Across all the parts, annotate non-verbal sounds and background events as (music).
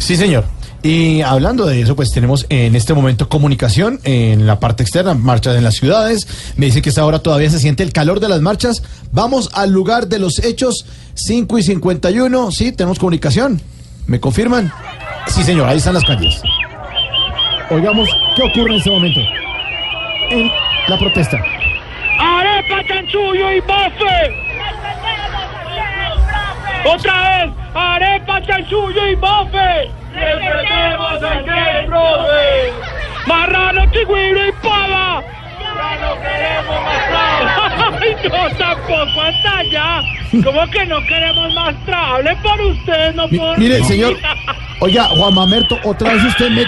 Sí, señor. Y hablando de eso, pues tenemos en este momento comunicación en la parte externa, marchas en las ciudades. Me dicen que esta hora todavía se siente el calor de las marchas. Vamos al lugar de los hechos, 5 y 51. Sí, tenemos comunicación. ¿Me confirman? Sí, señor, ahí están las calles. Oigamos, ¿qué ocurre en este momento? En la protesta. ¡Arepa, chanchullo y bofe! ¡Otra vez! ¡Arepa, chanchullo y bofe! ¡Respetemos al que profe! ¡Marrano, chigüiro y pava! ¡Ya no queremos más (laughs) ¡Ay, no, tampoco hasta allá! ¿Cómo que no queremos más tra? Hable por ustedes, no por mire, mí. señor. Oiga, Juan Mamerto, otra vez usted me...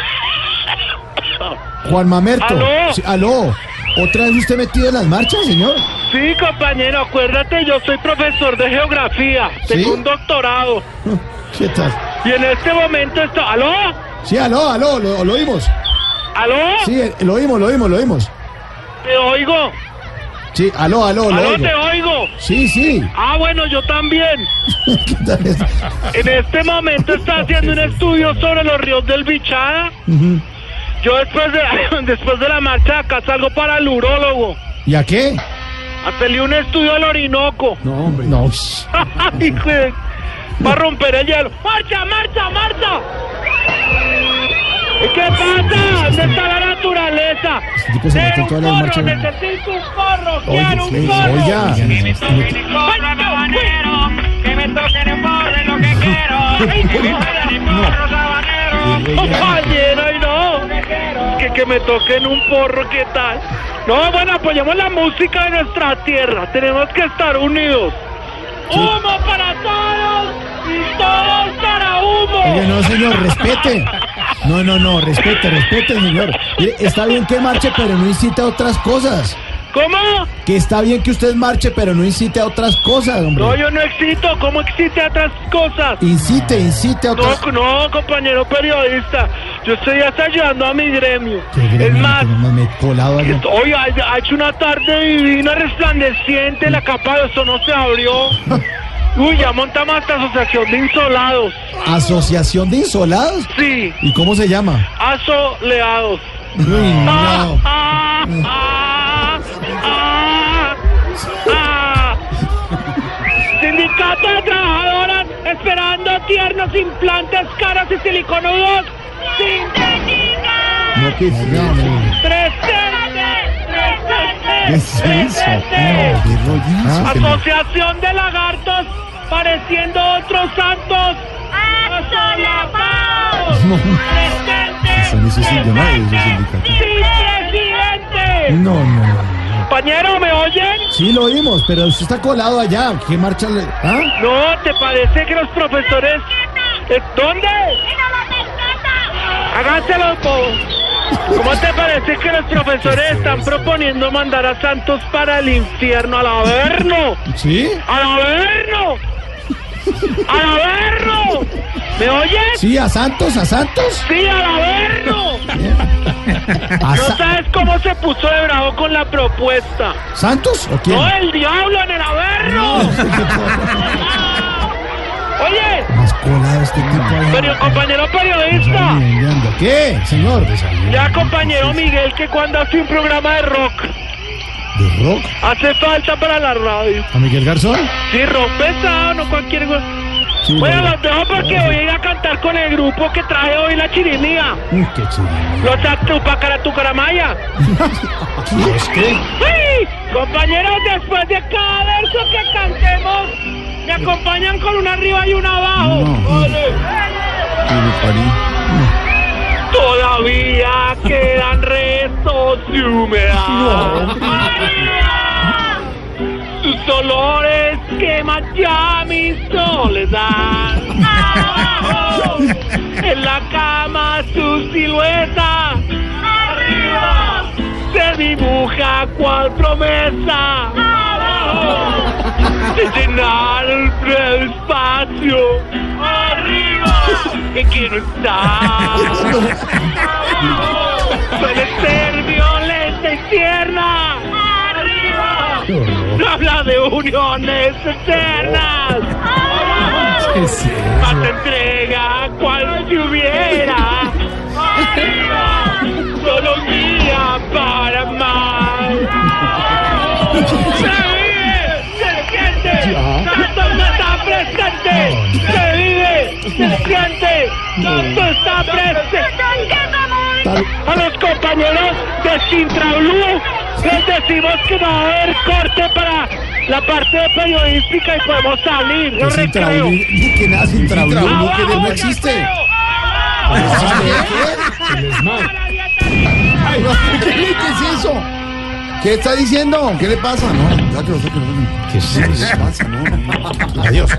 Juan Mamerto. ¿Aló? Sí, aló. ¿Otra vez usted metido en las marchas, señor? Sí, compañero, acuérdate, yo soy profesor de geografía. Tengo un doctorado. (laughs) ¿Qué tal? Y en este momento esto... ¿Aló? Sí, aló, aló, lo, lo oímos. ¿Aló? Sí, eh, lo oímos, lo oímos, lo oímos. ¿Te oigo? Sí, aló, aló, ¿Aló, oigo. te oigo? Sí, sí. Ah, bueno, yo también. (laughs) ¿Qué tal es? En este momento está (laughs) haciendo un estudio sobre los ríos del Bichada. Yo después de, después de la marcha de acá salgo para el urólogo. ¿Y a qué? Hacerle un estudio al Orinoco. No, hombre. No. shh. Hijo de- Va a romper el hielo. ¡Marcha, marcha, marcha! ¿Y ¿Qué pasa? ¿Dónde está la naturaleza? Este tipo se mete las porro, marchas. necesito un porro, Oye, quiero un oiga. Que me toquen porro, sabanero, que me toquen un porro es lo que quiero. Ay, que me toquen un porro, sabanero. Compañero, ay no. Que, que me toquen un porro, ¿qué tal? No, bueno, apoyemos la música de nuestra tierra. Tenemos que estar unidos. ¡Humo para todos! ¡Y todos para humo! Oye, no, señor, respete. No, no, no, respete, respete, señor. Mire, está bien que marche, pero no incite a otras cosas. ¿Cómo? Que está bien que usted marche, pero no incite a otras cosas, hombre. No, yo no excito. ¿Cómo excite a otras cosas? Incite, incite a otras No, no, compañero periodista. Yo estoy hasta ayudando a mi gremio. Qué Es gremio, más, que no me he colado hoy ha, ha hecho una tarde divina, resplandeciente. La capa de ozono se abrió. (laughs) Uy, ya montamos esta asociación de insolados. Asociación de Insolados. Sí, ¿Y cómo se llama? asoleados. Uy, no. (laughs) Sindicato de trabajadoras esperando tiernos implantes caros y siliconudos. ¡Sintética! No, que no, no. ¡Presente! ¿Qué es ¡Presente! eso? ¡Presente! No, qué Asociación de lagartos pareciendo otros santos. ¡Asolapados! No. ¡Presente! Son esos llamados, esos sindicatos. ¡Sí, presidente! No, no, no. Compañero, ¿me oyen? Sí, lo oímos, pero usted está colado allá. ¿Qué marcha le.? ¿Ah? No, ¿te parece que los profesores... ¿Eh, ¿Dónde? Háganselo, po. ¿Cómo te parece que los profesores están proponiendo mandar a Santos para el infierno al Averno? ¿Sí? ¡Al Averno! ¡Al Averno! ¿Me oyes? Sí, a Santos, a Santos. ¡Sí, al Averno! (laughs) ¿A ¿No Sa- sabes cómo se puso de bravo con la propuesta? ¿Santos o quién? ¡No, el diablo en el Averno! (laughs) Oye, Más colado este tipo pero compañero periodista. ¿Qué, señor? ya compañero Miguel, que cuando hace un programa de rock, ¿De rock? hace falta para la radio. ¿A Miguel Garzón? Sí, rock pesado, no cualquier cosa. Sí, Bueno, lo- los dejo porque voy a ir a cantar con el grupo que traje hoy la chirimía. Uy, qué chido. Los Atupacaratucaramaya. (laughs) ¿Es que? ¡Sí! Compañeros, después de cada verso que cantemos, me acompañan con una arriba y una abajo. No. Vale. Todavía quedan humedad. Sus olores queman ya mi soledad. Abajo, (laughs) en la cama su silueta. Arriba se dibuja cual promesa. Abajo de llenar el espacio. Arriba que quiero estar. Suele ser Arriba. Qué horror. Habla de uniones eternas. Abajo. Más entrega, cual si hubiera. Solo un día para más. ¡Se vive! ¡Se siente! ¡Santos no está presente! ¡Se vive! ¡Se siente! ¡Santos está presente! A los compañeros de Sintra Blue les decimos que va a haber corte para la parte periodística y podemos salir. Yo recreo. que nada sin trabajo, ¡Abajo, que no existe. no, ¿Qué, es eso? ¿Qué está diciendo? ¿Qué le pasa? No, sáquelo, sáquelo. ¿Qué es ¿Qué le pasa? No, no, no. Adiós.